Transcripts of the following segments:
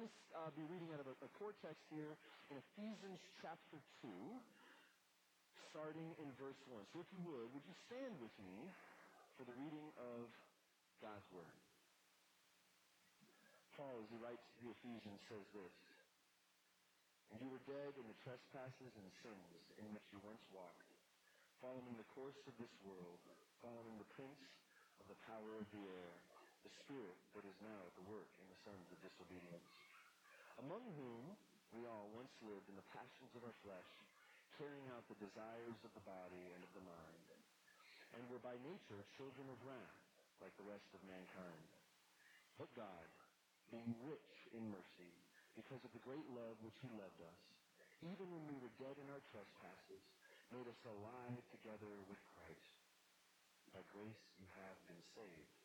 going to uh, be reading out of a, a core text here in Ephesians chapter 2, starting in verse 1. So if you would, would you stand with me for the reading of God's Word? Paul, as he writes to the Ephesians, says this. And you were dead in the trespasses and sins in which you once walked, following the course of this world, following the prince of the power of the air, the spirit that is now at the work in the sons of disobedience, among whom we all once lived in the passions of our flesh, carrying out the desires of the body and of the mind, and were by nature children of wrath, like the rest of mankind. But God, being rich in mercy, because of the great love which he loved us, even when we were dead in our trespasses, made us alive together with Christ. By grace you have been saved.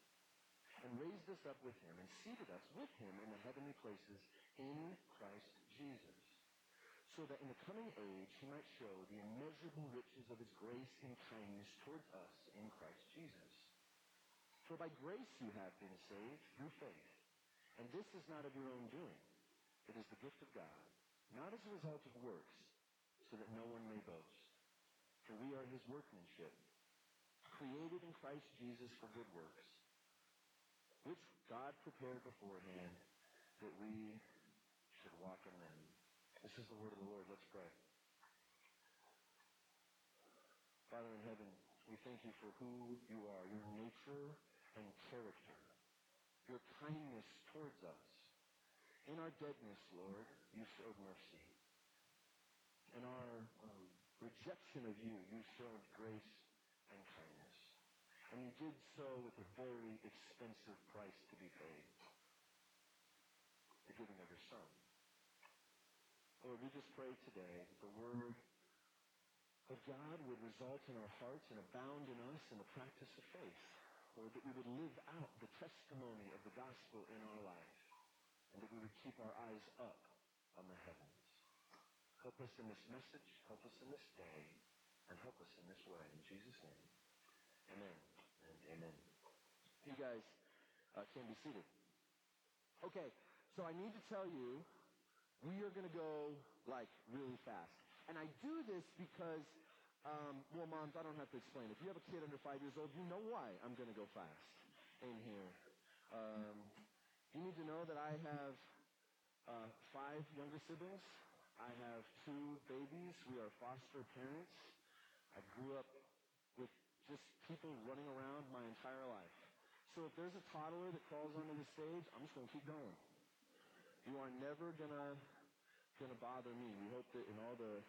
And raised us up with him and seated us with him in the heavenly places in Christ Jesus. So that in the coming age he might show the immeasurable riches of his grace and kindness towards us in Christ Jesus. For by grace you have been saved through faith. And this is not of your own doing. It is the gift of God, not as a result of works, so that no one may boast. For we are his workmanship, created in Christ Jesus for good works, which God prepared beforehand that we should walk in them. This is the word of the Lord. Let's pray. Father in heaven, we thank you for who you are, your nature and character, your kindness towards us. In our deadness, Lord, you showed mercy. In our um, rejection of you, you showed grace and kindness. And you did so with a very expensive price to be paid. The giving of your Son. Lord, we just pray today that the Word of God would result in our hearts and abound in us in the practice of faith. Lord, that we would live out the testimony of the gospel in our life and that we would keep our eyes up on the heavens. Help us in this message, help us in this day, and help us in this way. In Jesus' name, amen and amen. You guys uh, can be seated. Okay, so I need to tell you, we are going to go, like, really fast. And I do this because, um, well, moms, I don't have to explain. If you have a kid under five years old, you know why I'm going to go fast in here. Um, you need to know that I have uh, five younger siblings. I have two babies. We are foster parents. I grew up with just people running around my entire life. So if there's a toddler that crawls onto the stage, I'm just going to keep going. You are never gonna gonna bother me. We hope that in all the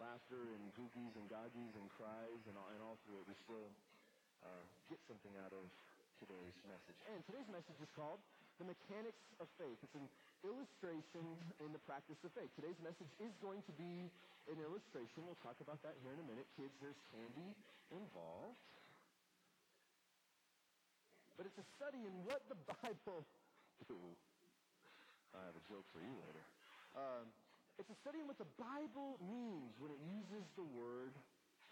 laughter and googies and goggies and cries and all, and all through it, we still uh, get something out of today's message. And today's message is called The Mechanics of Faith. It's an illustration in the practice of faith. Today's message is going to be an illustration. We'll talk about that here in a minute. Kids, there's candy involved. But it's a study in what the Bible... Ooh, I have a joke for you later. Um, it's a study in what the Bible means when it uses the word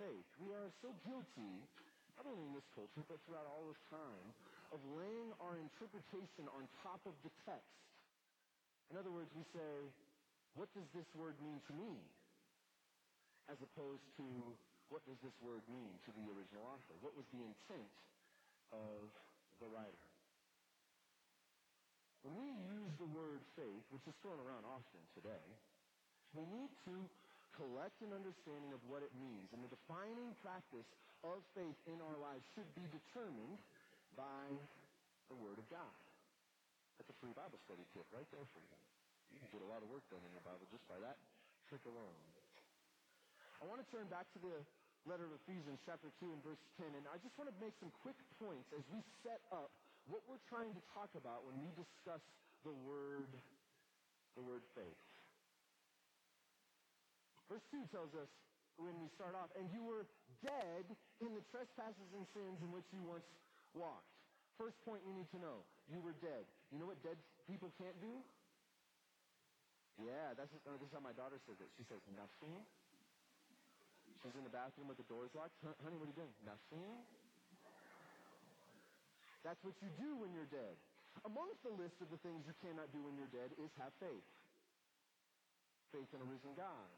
faith. We are so guilty not only in this culture, but throughout all of time, of laying our interpretation on top of the text. In other words, we say, what does this word mean to me? As opposed to, what does this word mean to the original author? What was the intent of the writer? When we use the word faith, which is thrown around often today, we need to collect an understanding of what it means. And the defining practice of faith in our lives should be determined by the Word of God. That's a free Bible study tip right there for you. You can get a lot of work done in your Bible just by that trick alone. I want to turn back to the letter of Ephesians chapter 2 and verse 10, and I just want to make some quick points as we set up what we're trying to talk about when we discuss the word, the word faith. Verse 2 tells us when we start off, and you were dead in the trespasses and sins in which you once walked. First point you need to know, you were dead. You know what dead people can't do? Yeah, that's just, oh, this is how my daughter says it. She says, nothing. She's in the bathroom with the doors locked. Honey, what are you doing? Nothing. That's what you do when you're dead. Amongst the list of the things you cannot do when you're dead is have faith. Faith in a risen God.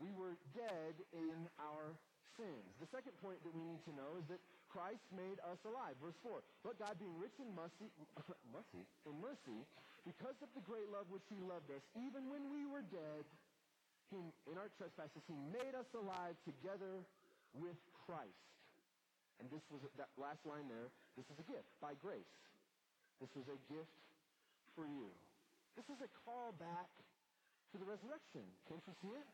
We were dead in our sins. The second point that we need to know is that Christ made us alive. Verse 4. But God being rich in mercy, mercy, in mercy, because of the great love which he loved us, even when we were dead, he, in our trespasses, he made us alive together with Christ. And this was, that last line there, this is a gift, by grace. This was a gift for you. This is a call back to the resurrection. Can't you see it?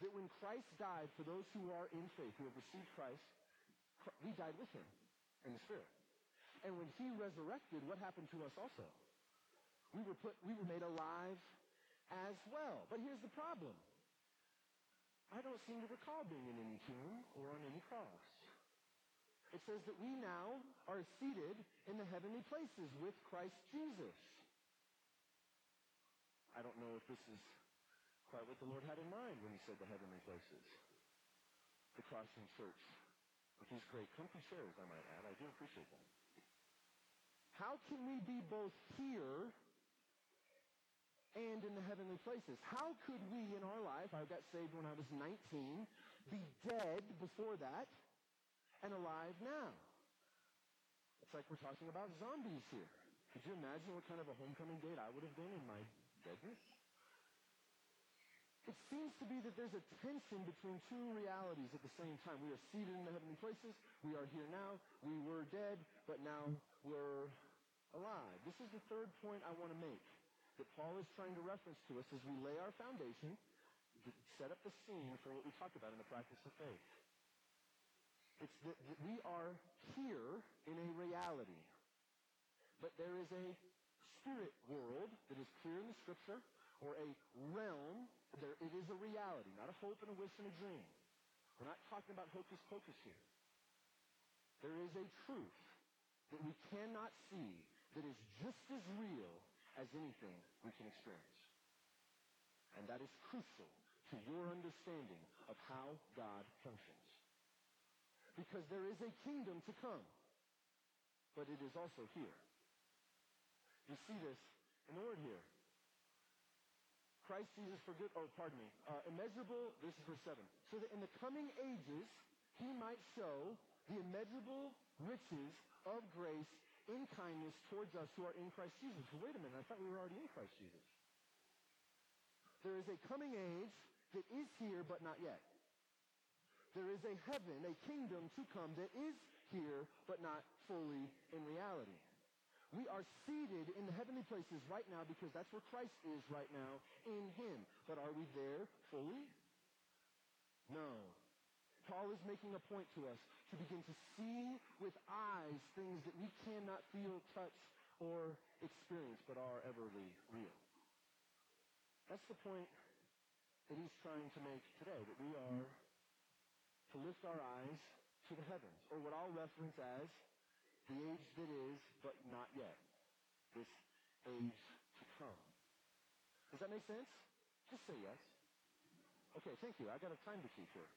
That when Christ died for those who are in faith, who have received Christ, we died with him in the Spirit. And when he resurrected, what happened to us also? We were put, we were made alive as well. But here's the problem. I don't seem to recall being in any tomb or on any cross. It says that we now are seated in the heavenly places with Christ Jesus. I don't know if this is quite what the Lord had in mind when he said the heavenly places. The Crossing Church, with these great comfy chairs, I might add. I do appreciate them. How can we be both here and in the heavenly places? How could we in our life, I got saved when I was 19, be dead before that and alive now? It's like we're talking about zombies here. Could you imagine what kind of a homecoming date I would have been in my deadness? It seems to be that there's a tension between two realities at the same time. We are seated in the heavenly places. We are here now. We were dead, but now we're alive. This is the third point I want to make that Paul is trying to reference to us as we lay our foundation set up the scene for what we talked about in the practice of faith. It's that, we are here in a reality. But there is a spirit world that is clear in the scripture, or a realm there, it is a reality, not a hope and a wish and a dream. We're not talking about hocus pocus here. There is a truth that we cannot see that is just as real as anything we can experience. And that is crucial to your understanding of how God functions. Because there is a kingdom to come, but it is also here. You see this in the word here. Christ Jesus for good, oh, pardon me, uh, immeasurable, this is verse 7. So that in the coming ages, he might show the immeasurable riches of grace in kindness towards us who are in Christ Jesus. Wait a minute, I thought we were already in Christ Jesus. There is a coming age that is here, but not yet. There is a heaven, a kingdom to come that is here, but not fully in reality. We are seated in the heavenly places right now because that's where Christ is right now in him. But are we there fully? No. Paul is making a point to us to begin to see with eyes things that we cannot feel, touch, or experience, but are everly real. That's the point that he's trying to make today, that we are to lift our eyes to the heavens, or what I'll reference as age that is, but not yet. This age to come. Does that make sense? Just say yes. Okay, thank you. I got a time to keep here.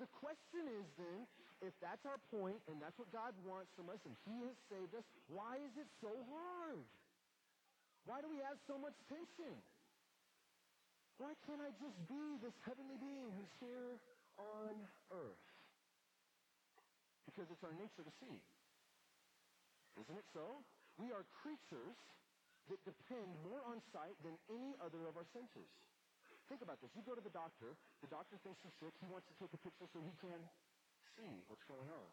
The question is then, if that's our point and that's what God wants from us and He has saved us, why is it so hard? Why do we have so much tension? Why can't I just be this heavenly being who's here on earth? Because it's our nature to see. Isn't it so? We are creatures that depend more on sight than any other of our senses. Think about this. You go to the doctor. The doctor thinks you're sick. He wants to take a picture so he can see what's going on.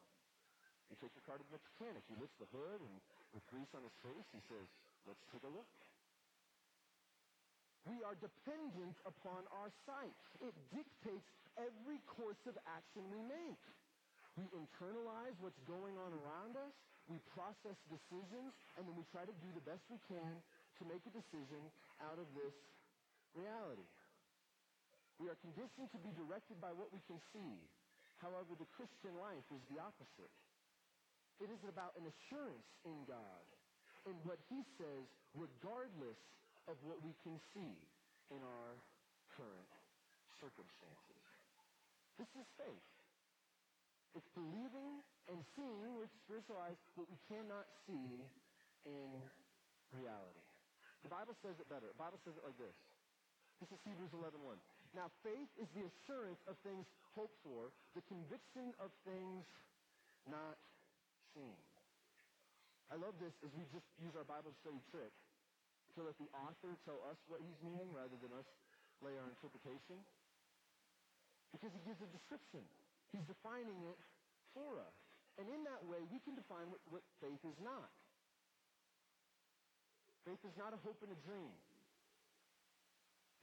You take your car to the mechanic. He lifts the hood and with grease on his face, he says, let's take a look. We are dependent upon our sight. It dictates every course of action we make. We internalize what's going on around us we process decisions, and then we try to do the best we can to make a decision out of this reality. We are conditioned to be directed by what we can see. However, the Christian life is the opposite. It is about an assurance in God, in what he says, regardless of what we can see in our current circumstances. This is faith. It's believing and seeing with spiritual eyes what we cannot see in reality. The Bible says it better. The Bible says it like this. This is Hebrews 11.1. Now faith is the assurance of things hoped for, the conviction of things not seen. I love this as we just use our Bible study trick to let the author tell us what he's meaning rather than us lay our interpretation. Because he gives a description. He's defining it for us. And in that way, we can define what, what faith is not. Faith is not a hope and a dream.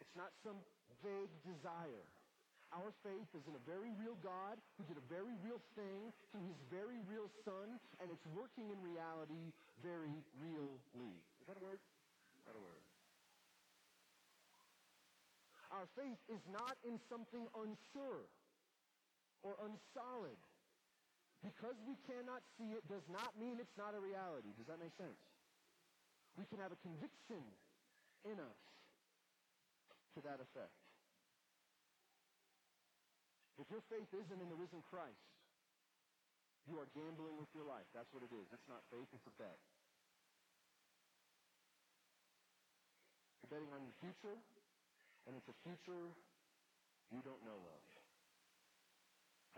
It's not some vague desire. Our faith is in a very real God who did a very real thing through his very real son, and it's working in reality very really. Is that a word? Not a word. Our faith is not in something unsure or unsolid. Because we cannot see it does not mean it's not a reality. Does that make sense? We can have a conviction in us to that effect. If your faith isn't in the risen Christ, you are gambling with your life. That's what it is. It's not faith, it's a bet. You're betting on your future, and it's a future you don't know of.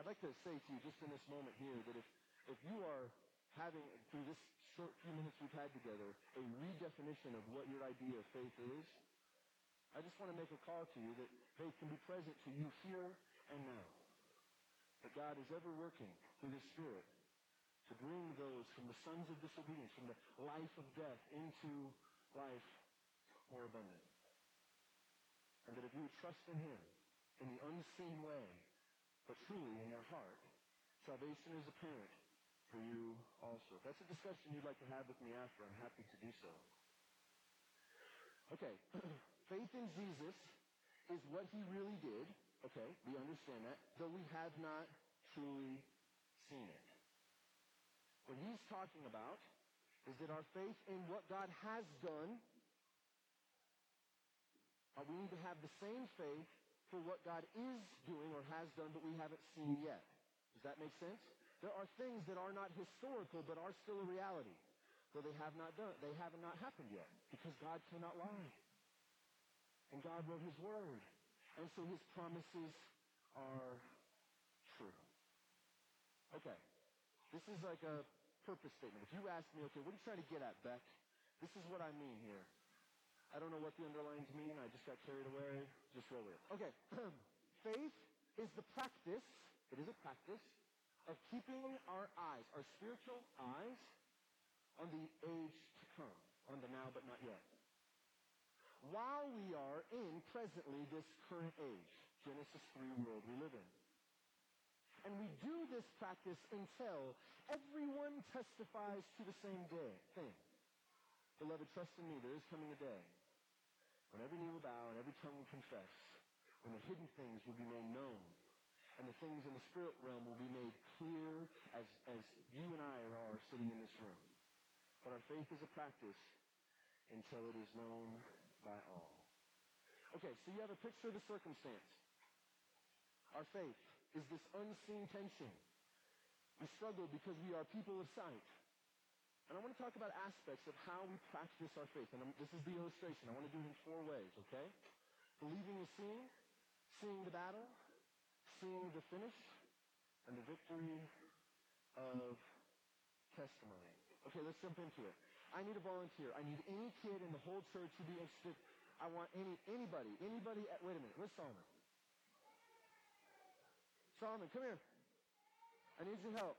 I'd like to say to you just in this moment here that if, if you are having, through this short few minutes we've had together, a redefinition of what your idea of faith is, I just want to make a call to you that faith can be present to you here and now. That God is ever working through His Spirit to bring those from the sons of disobedience, from the life of death into life more abundant. And that if you would trust in Him in the unseen way, but truly in your heart, salvation is apparent for you also. If that's a discussion you'd like to have with me after, I'm happy to do so. Okay, faith in Jesus is what he really did. Okay, we understand that, though we have not truly seen it. What he's talking about is that our faith in what God has done, we need to have the same faith for what God is doing or has done, but we haven't seen yet. Does that make sense? There are things that are not historical, but are still a reality. Though they have not done, they have not happened yet, because God cannot lie. And God wrote His Word. And so His promises are true. Okay. This is like a purpose statement. If you ask me, okay, what are you trying to get at, Beck? This is what I mean here. I don't know what the underlines mean. I just got carried away. Just roll with it. Okay. Faith is the practice, it is a practice, of keeping our eyes, our spiritual eyes, on the age to come, on the now but not yet. While we are in presently this current age, Genesis 3 world we live in. And we do this practice until everyone testifies to the same day, thing. Beloved, trust in me, there is coming a day when every knee will bow and every tongue will confess, when the hidden things will be made known, and the things in the spirit realm will be made clear as, as you and I are sitting in this room. But our faith is a practice until it is known by all. Okay, so you have a picture of the circumstance. Our faith is this unseen tension. We struggle because we are people of sight. And I want to talk about aspects of how we practice our faith. And I'm, this is the illustration. I want to do it in four ways, okay? Believing is seeing, seeing the battle, seeing the finish, and the victory of testimony. Okay, let's jump into it. I need a volunteer. I need any kid in the whole church to be interested. I want any anybody, anybody. At, wait a minute. Where's Solomon? Solomon, come here. I need your help.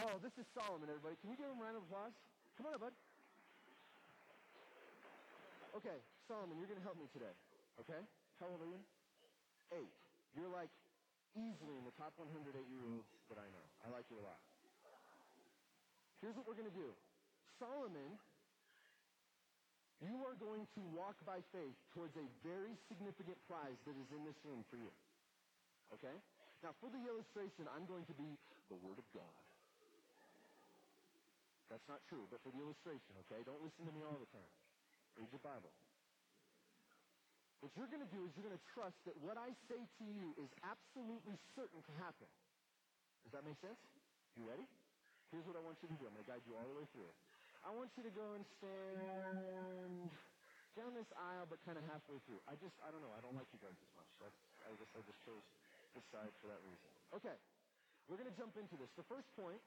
Oh, this is Solomon, everybody. Can you give him a round of applause? Come on bud. Okay, Solomon, you're going to help me today. Okay? How old are you? Eight. You're like easily in the top 100 eight-year-olds that I know. I like you a lot. Here's what we're going to do. Solomon, you are going to walk by faith towards a very significant prize that is in this room for you. Okay? Now, for the illustration, I'm going to be the Word of God. That's not true, but for the illustration, okay? Don't listen to me all the time. Read your Bible. What you're going to do is you're going to trust that what I say to you is absolutely certain to happen. Does that make sense? You ready? Here's what I want you to do. I'm going to guide you all the way through. I want you to go and stand down this aisle, but kind of halfway through. I just, I don't know. I don't like you guys as much. That's, I just, I just chose this side for that reason. Okay. We're going to jump into this. The first point.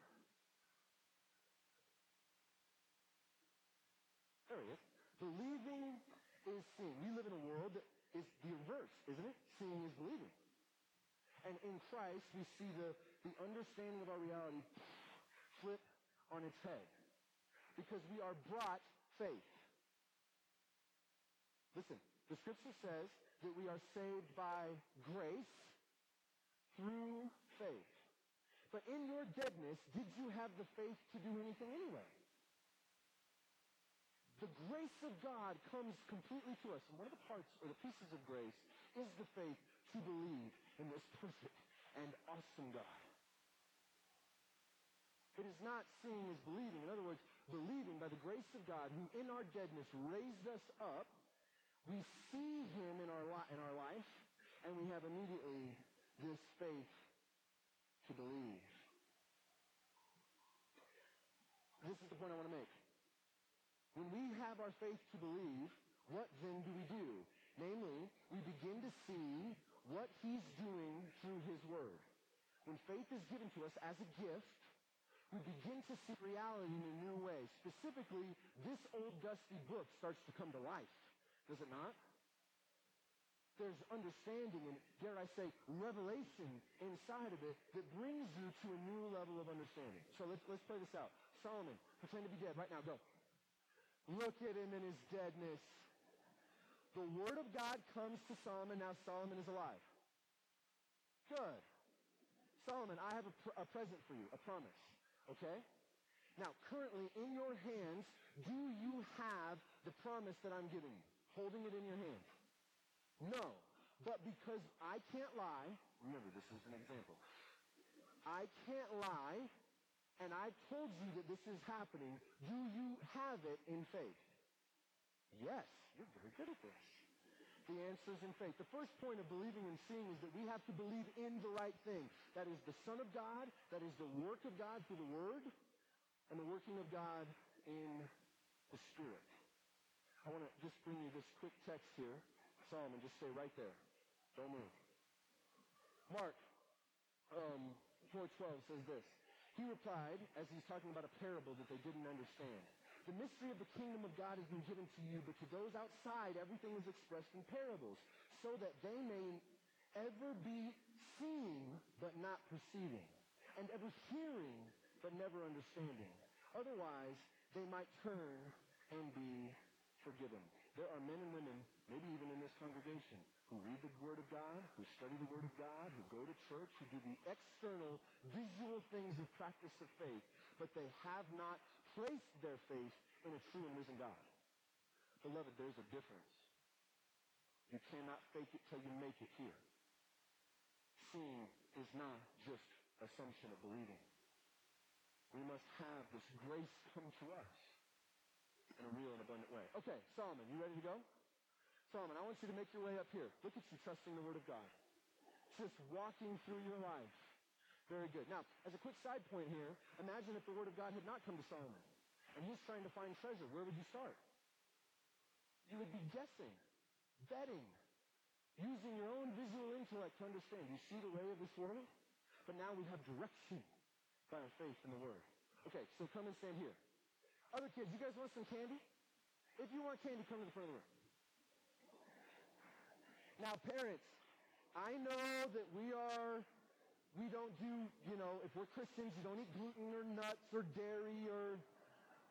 Is. Believing is seeing. We live in a world that is the reverse, isn't it? Seeing is believing. And in Christ, we see the, the understanding of our reality flip on its head. Because we are brought faith. Listen, the scripture says that we are saved by grace through faith. But in your deadness, did you have the faith to do anything anyway? The grace of God comes completely to us. And one of the parts or the pieces of grace is the faith to believe in this perfect and awesome God. It is not seeing as believing. In other words, believing by the grace of God who in our deadness raised us up. We see him in our, li- in our life and we have immediately this faith to believe. This is the point I want to make. When we have our faith to believe, what then do we do? Namely, we begin to see what he's doing through his word. When faith is given to us as a gift, we begin to see reality in a new way. Specifically, this old dusty book starts to come to life. Does it not? There's understanding and, dare I say, revelation inside of it that brings you to a new level of understanding. So let's, let's play this out. Solomon, pretend to be dead. Right now, go. Look at him in his deadness. The word of God comes to Solomon. Now Solomon is alive. Good. Solomon, I have a, pr- a present for you, a promise. Okay? Now, currently in your hands, do you have the promise that I'm giving you? Holding it in your hands? No. But because I can't lie, remember this is an example. I can't lie, and I've told you that this is happening, do you have it in faith? Yes, you're very good at this. The answer is in faith. The first point of believing and seeing is that we have to believe in the right thing. That is the Son of God, that is the work of God through the Word, and the working of God in the Spirit. I want to just bring you this quick text here. Solomon, just stay right there. Don't move. Mark um, 4.12 says this. He replied, as he's talking about a parable that they didn't understand. The mystery of the kingdom of God has been given to you, but to those outside, everything is expressed in parables, so that they may ever be seeing, but not perceiving, and ever hearing, but never understanding. Otherwise, they might turn and be forgiven. There are men and women, maybe even in this congregation, who read the Word of God, who study the Word of God, who go to church, who do the external, visual things of practice of faith, but they have not placed their faith in a true and risen God. Beloved, there's a difference. You cannot fake it till you make it here. Seeing is not just assumption of believing. We must have this grace come to us in a real and abundant way. Okay, Solomon, you ready to go? Solomon, I want you to make your way up here. Look at you trusting the Word of God. Just walking through your life. Very good. Now, as a quick side point here, imagine if the Word of God had not come to Solomon, and he's trying to find treasure. Where would you start? You would be guessing, betting, using your own visual intellect to understand. You see the way of this world? But now we have direction by our faith in the Word. Okay, so come and stand here. Other kids, you guys want some candy? If you want candy, come to the front of the room. Now, parents, I know that we are, we don't do, you know, if we're Christians, you don't eat gluten or nuts or dairy or,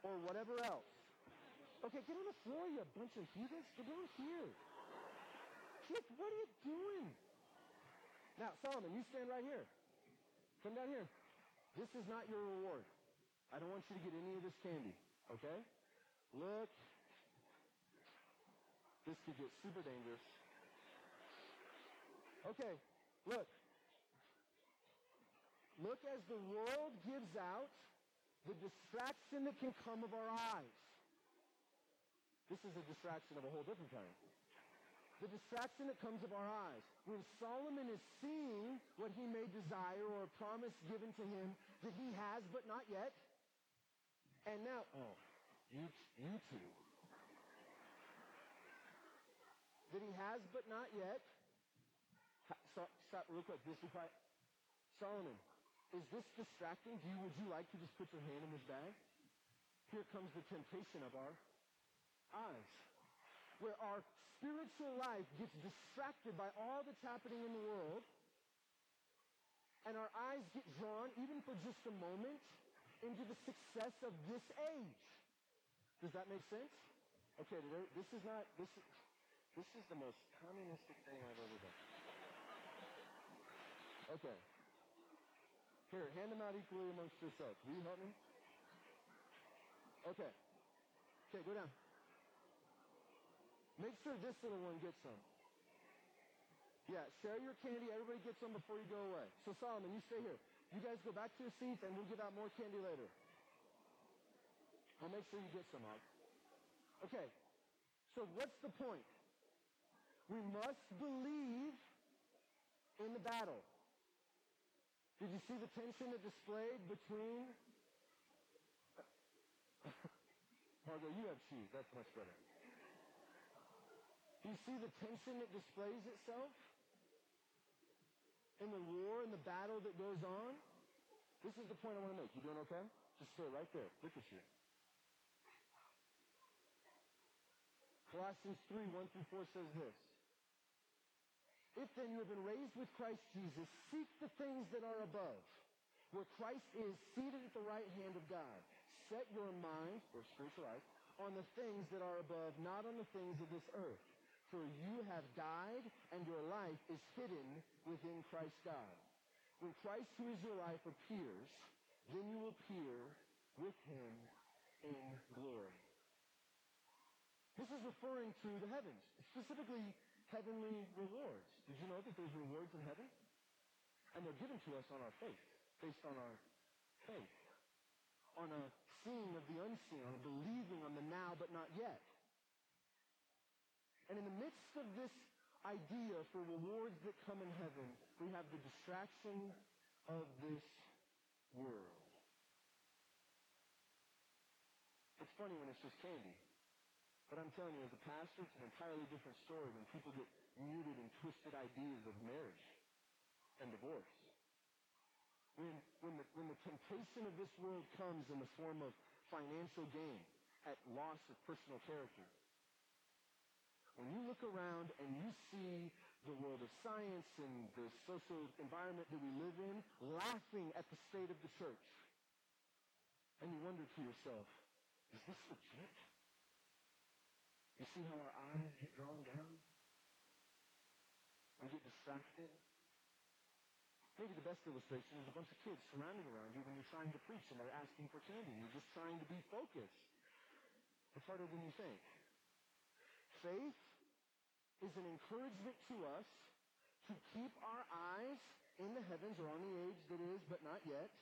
or whatever else. Okay, get on the floor, you bunch of heathens. Get down here. Kids, what are you doing? Now, Solomon, you stand right here. Come down here. This is not your reward. I don't want you to get any of this candy, okay? Look. This could get super dangerous. Okay, look. Look as the world gives out the distraction that can come of our eyes. This is a distraction of a whole different kind. The distraction that comes of our eyes. When Solomon is seeing what he may desire or a promise given to him that he has but not yet. And now, oh, You, you two. That he has but not yet. Stop, stop real quick. Quiet. Solomon, is this distracting? Do you, would you like to just put your hand in this bag? Here comes the temptation of our eyes. Where our spiritual life gets distracted by all that's happening in the world, and our eyes get drawn, even for just a moment, into the success of this age. Does that make sense? Okay, this is not, this is, this is the most communistic thing I've ever done. Okay. Here, hand them out equally amongst yourselves. Will you help me? Okay. Okay, go down. Make sure this little one gets some. Yeah, share your candy. Everybody gets some before you go away. So Solomon, you stay here. You guys go back to your seats and we'll give out more candy later. I'll make sure you get some, Hog. Okay. So what's the point? We must believe in the battle. Did you see the tension that displayed between Margot, you have cheese. That's much better. Do you see the tension that displays itself? In the war and the battle that goes on? This is the point I want to make. You doing okay? Just stay right there. Look at you. Colossians 3, 1 through 4 says this. If then you have been raised with Christ Jesus, seek the things that are above, where Christ is seated at the right hand of God. Set your mind, or spiritual life, on the things that are above, not on the things of this earth. For you have died, and your life is hidden within Christ God. When Christ, who is your life, appears, then you will appear with him in glory. This is referring to the heavens, specifically heavenly rewards. Did you know that there's rewards in heaven? And they're given to us on our faith, based on our faith. On a seeing of the unseen, on believing on the now but not yet. And in the midst of this idea for rewards that come in heaven, we have the distraction of this world. It's funny when it's just candy. But I'm telling you, as a pastor, it's an entirely different story when people get muted and twisted ideas of marriage and divorce. When, when, the, when the temptation of this world comes in the form of financial gain at loss of personal character, when you look around and you see the world of science and the social environment that we live in laughing at the state of the church, and you wonder to yourself, is this legit? You see how our eyes get drawn down? We get distracted? Maybe the best illustration is a bunch of kids surrounding around you when you're trying to preach and they're asking for candy. You're just trying to be focused. It's harder than you think. Faith is an encouragement to us to keep our eyes in the heavens or on the age that is, but not yet,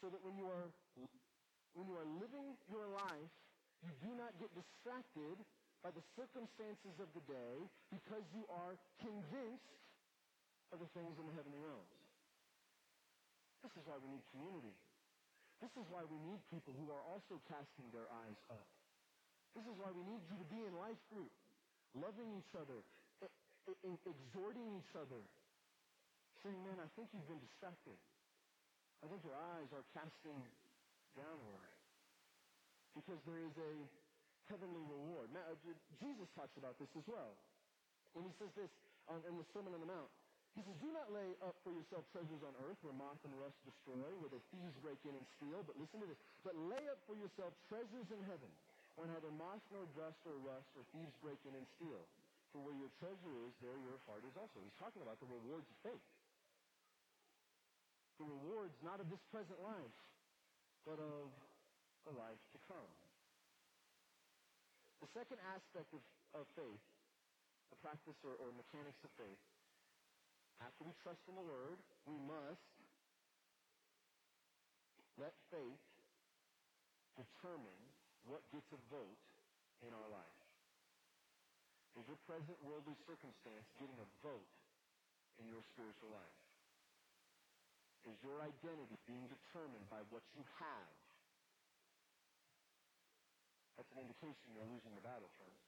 so that when you are when you are living your life, you do not get distracted by the circumstances of the day because you are convinced of the things in the heavenly realms. This is why we need community. This is why we need people who are also casting their eyes up. This is why we need you to be in life group, loving each other, exhorting each other, saying, man, I think you've been distracted. I think your eyes are casting downward. Because there is a heavenly reward. Now, Jesus talks about this as well. And he says this in the Sermon on the Mount. He says, do not lay up for yourself treasures on earth where moth and rust destroy, where the thieves break in and steal. But listen to this. But lay up for yourself treasures in heaven where neither moth nor dust or rust or thieves break in and steal. For where your treasure is, there your heart is also. He's talking about the rewards of faith. The rewards not of this present life, but of the life to come. The second aspect of, of faith, the practice or, or mechanics of faith, after we trust in the Word, we must let faith determine what gets a vote in our life. Is your present worldly circumstance getting a vote in your spiritual life? Is your identity being determined by what you have That's an indication you're losing the battle, friends.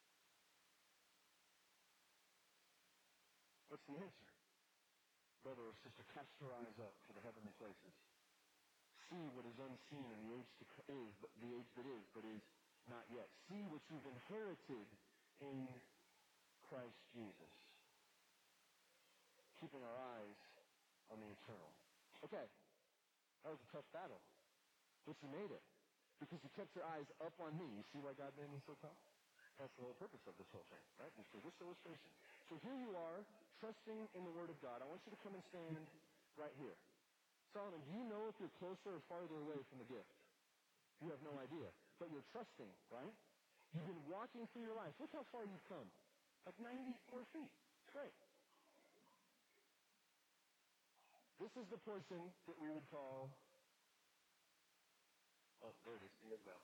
What's the answer? Brother or sister, cast your eyes up to the heavenly places. See what is unseen in the age to is, the age that is, but is not yet. See what you've inherited in Christ Jesus. Keeping our eyes on the eternal. Okay, that was a tough battle, but you made it because you kept your eyes up on me. You see why God made me so tough? That's the whole purpose of this whole thing, right? Just for this illustration. So here you are, trusting in the Word of God. I want you to come and stand right here. Solomon, you know if you're closer or farther away from the gift? You have no idea. But you're trusting, right? You've been walking through your life. Look how far you've come. Like 94 feet. Great. This is the person that we would call, oh, there it is, the well.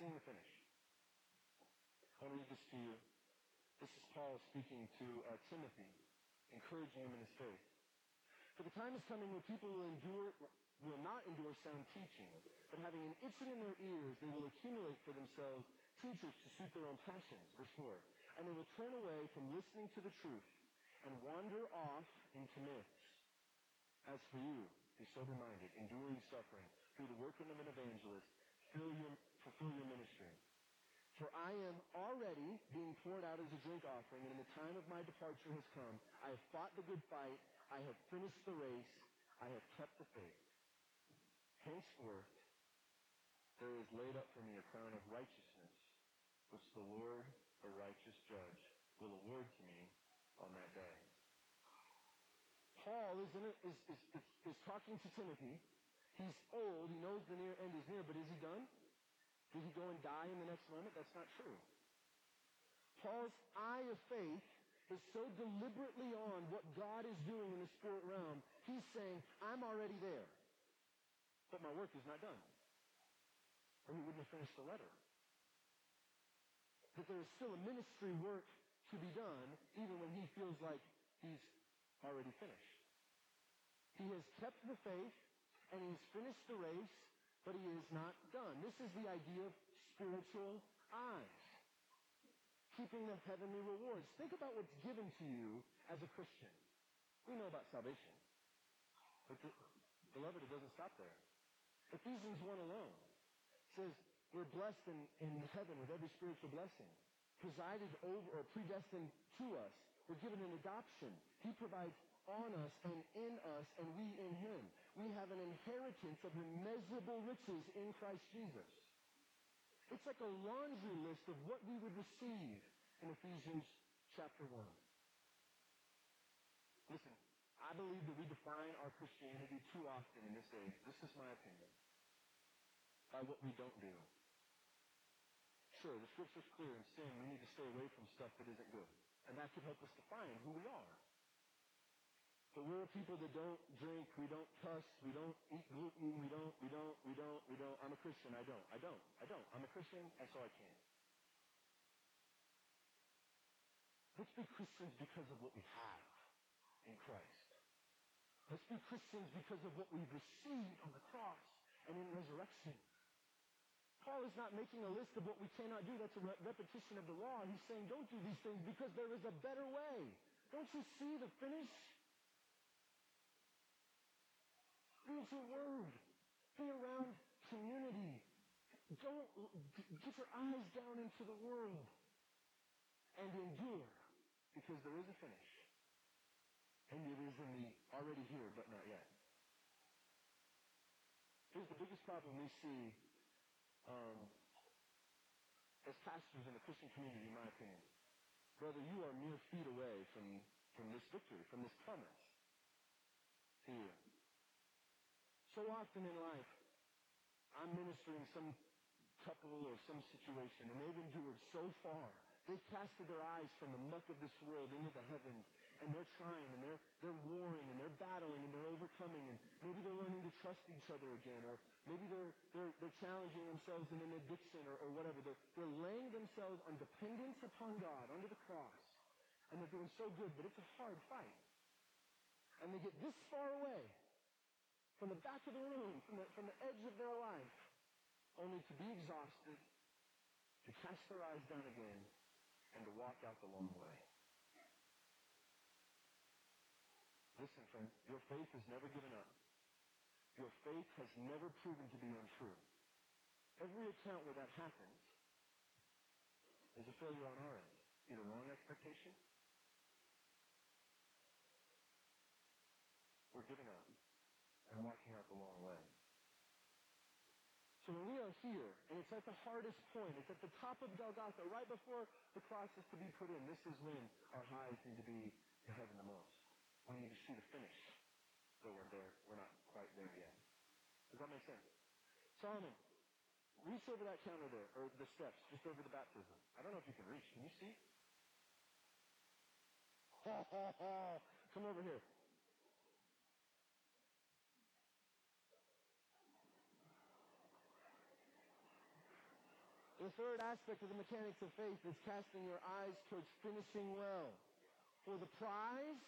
Seeing the finish. I want to read this to you. This is Paul speaking to uh, Timothy, encouraging him in his faith. For the time is coming when people will endure, will not endure sound teaching, but having an itching in their ears, they will accumulate for themselves teachers to suit their own passions. Verse 4. And they will turn away from listening to the truth and wander off into myths. As for you, be sober-minded, enduring suffering, through the working of an evangelist, your, fulfill your ministry. For I am already being poured out as a drink offering, and the time of my departure has come. I have fought the good fight. I have finished the race. I have kept the faith. Henceforth, there is laid up for me a crown of righteousness, which the Lord, the righteous judge, will award to me on that day. Paul is, in is, is, is talking to Timothy. He's old. He knows the near end is near, but is he done? Did he go and die in the next moment? That's not true. Paul's eye of faith is so deliberately on what God is doing in the spirit realm. He's saying, I'm already there. But my work is not done. Or he wouldn't have finished the letter. That there is still a ministry work to be done, even when he feels like he's already finished. He has kept the faith, and he's finished the race, but he is not done. This is the idea of spiritual eyes. Keeping the heavenly rewards. Think about what's given to you as a Christian. We know about salvation. But the, beloved, it doesn't stop there. Ephesians 1 alone says we're blessed in, in heaven with every spiritual blessing. Presided over or predestined to us. We're given an adoption. He provides on us and in us and we in him. We have an inheritance of immeasurable riches in Christ Jesus. It's like a laundry list of what we would receive in Ephesians chapter 1. Listen, I believe that we define our Christianity too often in this age. This is my opinion. By what we don't do. Sure, the scripture's clear in saying we need to stay away from stuff that isn't good. And that could help us define who we are. But we're people that don't drink, we don't cuss, we don't eat gluten, we don't, we don't, we don't, we don't. I'm a Christian, I don't, I don't, I don't. I'm a Christian, and so I can't. Let's be Christians because of what we have in Christ. Let's be Christians because of what we've received on the cross and in resurrection. Paul is not making a list of what we cannot do. That's a re- repetition of the law. He's saying, don't do these things because there is a better way. Don't you see the finish? Read your word. Be around community. Don't get your eyes down into the world and endure because there is a finish. And it is in the already here but not yet. Here's the biggest problem we see um, as pastors in the Christian community, in my opinion. Brother, you are mere feet away from, from this victory, from this promise to you. So often in life, I'm ministering some couple or some situation, and they've endured so far. They've casted their eyes from the muck of this world into the heavens, and they're trying, and they're, they're warring, and they're battling, and they're overcoming, and maybe they're learning to trust each other again, or maybe they're, they're, they're challenging themselves in an addiction or, or whatever. They're, they're laying themselves on dependence upon God, under the cross, and they're doing so good, but it's a hard fight. And they get this far away, from the back of the room, from the, from the edge of their life, only to be exhausted, to cast their eyes down again, and to walk out the long way. Listen, friend, your faith has never given up. Your faith has never proven to be untrue. Every account where that happens is a failure on our end. Either wrong expectation, we're giving up and walking out the long way. So when we are here, and it's at the hardest point, it's at the top of Golgotha, right before the cross is to be put in, this is when our eyes need to be to heaven the most. We need to see the finish. Though we're there, we're not quite there yet. Does that make sense? Solomon, reach over that counter there, or the steps, just over the baptism. I don't know if you can reach. Can you see? Ha ha ha! Come over here. The third aspect of the mechanics of faith is casting your eyes towards finishing well. For the prize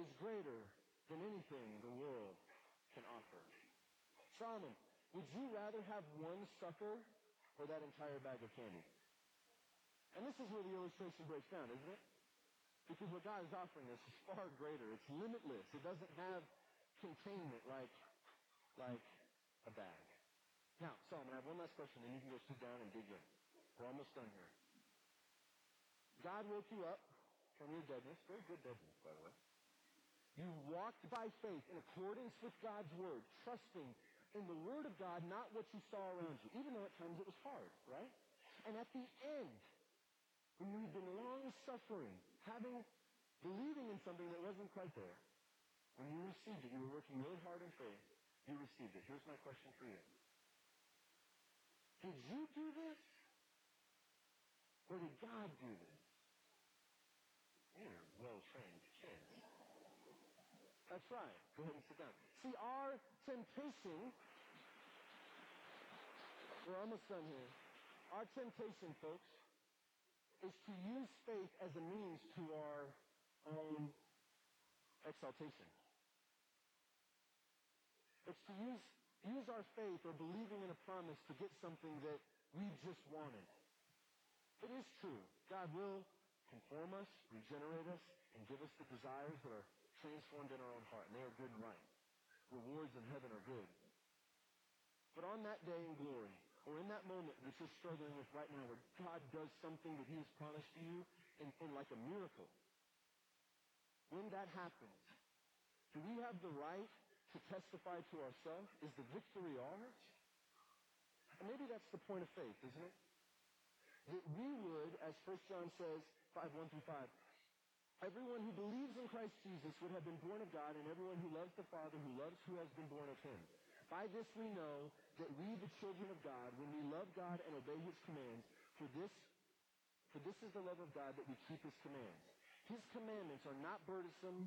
is greater than anything the world can offer. Solomon, would you rather have one sucker or that entire bag of candy? And this is where the illustration breaks down, isn't it? Because what God is offering us is far greater. It's limitless. It doesn't have containment like, like a bag. Now, Solomon, I have one last question, and you can go sit down and dig in. We're almost done here. God woke you up from your deadness. Very good deadness, by the way. You walked by faith in accordance with God's word, trusting in the word of God, not what you saw around you, even though at times it was hard, right? And at the end, when you had been long suffering, having, believing in something that wasn't quite there, when you received it, you were working really hard in faith, you received it. Here's my question for you. Did you do this? Or did God do this? You're well-trained kids. That's right. Go ahead and sit down. See, our temptation, we're almost done here. Our temptation, folks, is to use faith as a means to our own exaltation. It's to use, use our faith or believing in a promise to get something that we just wanted. It is true. God will conform us, regenerate us, and give us the desires that are transformed in our own heart, and they are good and right. Rewards in heaven are good. But on that day in glory, or in that moment that you're struggling with right now, where God does something that He has promised to you in, in like a miracle, when that happens, do we have the right to testify to ourselves? Is the victory ours? And maybe that's the point of faith, isn't it? That we would, as 1 John says, 5, 1 through 5, everyone who believes in Christ Jesus would have been born of God, and everyone who loves the Father, who loves who has been born of him. By this we know that we, the children of God, when we love God and obey his commands, for this, for this is the love of God that we keep his commands. His commandments are not burdensome,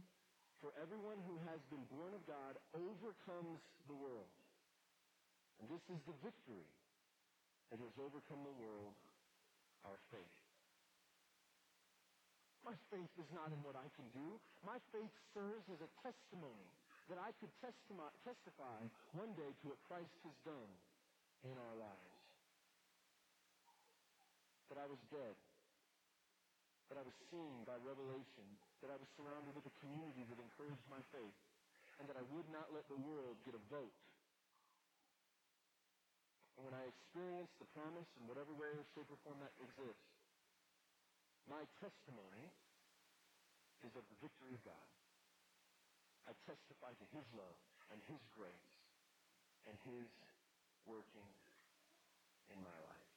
for everyone who has been born of God overcomes the world. And this is the victory that has overcome the world, our faith. My faith is not in what I can do. My faith serves as a testimony that I could testify, testify one day to what Christ has done in our lives. That I was dead. That I was seen by revelation. That I was surrounded with a community that encouraged my faith. And that I would not let the world get a vote. And when I experienced the promise in whatever way shape or form that exists, my testimony is of the victory of God. I testify to His love and His grace and His working in my life.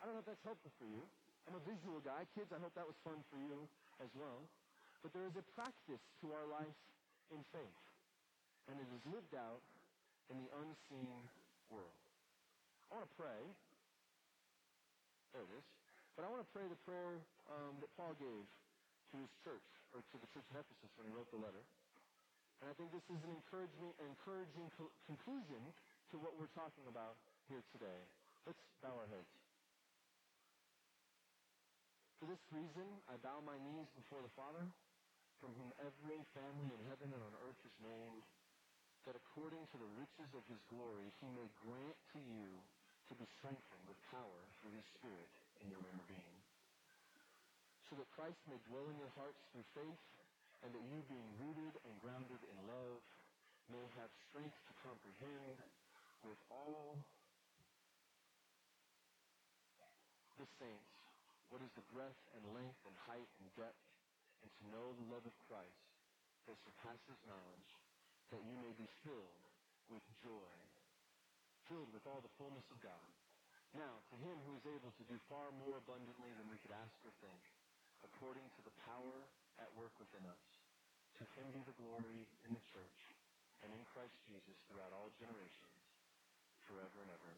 I don't know if that's helpful for you. I'm a visual guy. Kids, I hope that was fun for you as well. But there is a practice to our life in faith. And it is lived out in the unseen world. I want to pray. There it is. But I want to pray the prayer um, that Paul gave to his church, or to the church in Ephesus when he wrote the letter. And I think this is an encouraging, encouraging co- conclusion to what we're talking about here today. Let's bow our heads. For this reason, I bow my knees before the Father, from whom every family in heaven and on earth is named, that according to the riches of his glory, he may grant to you to be strengthened with power through his Spirit in your inner being. So that Christ may dwell in your hearts through faith, and that you, being rooted and grounded in love, may have strength to comprehend with all the saints what is the breadth and length and height and depth, and to know the love of Christ that surpasses knowledge, that you may be filled with joy, filled with all the fullness of God. Now, to him who is able to do far more abundantly than we could ask or think, according to the power at work within us, to him be the glory in the church and in Christ Jesus throughout all generations, forever and ever.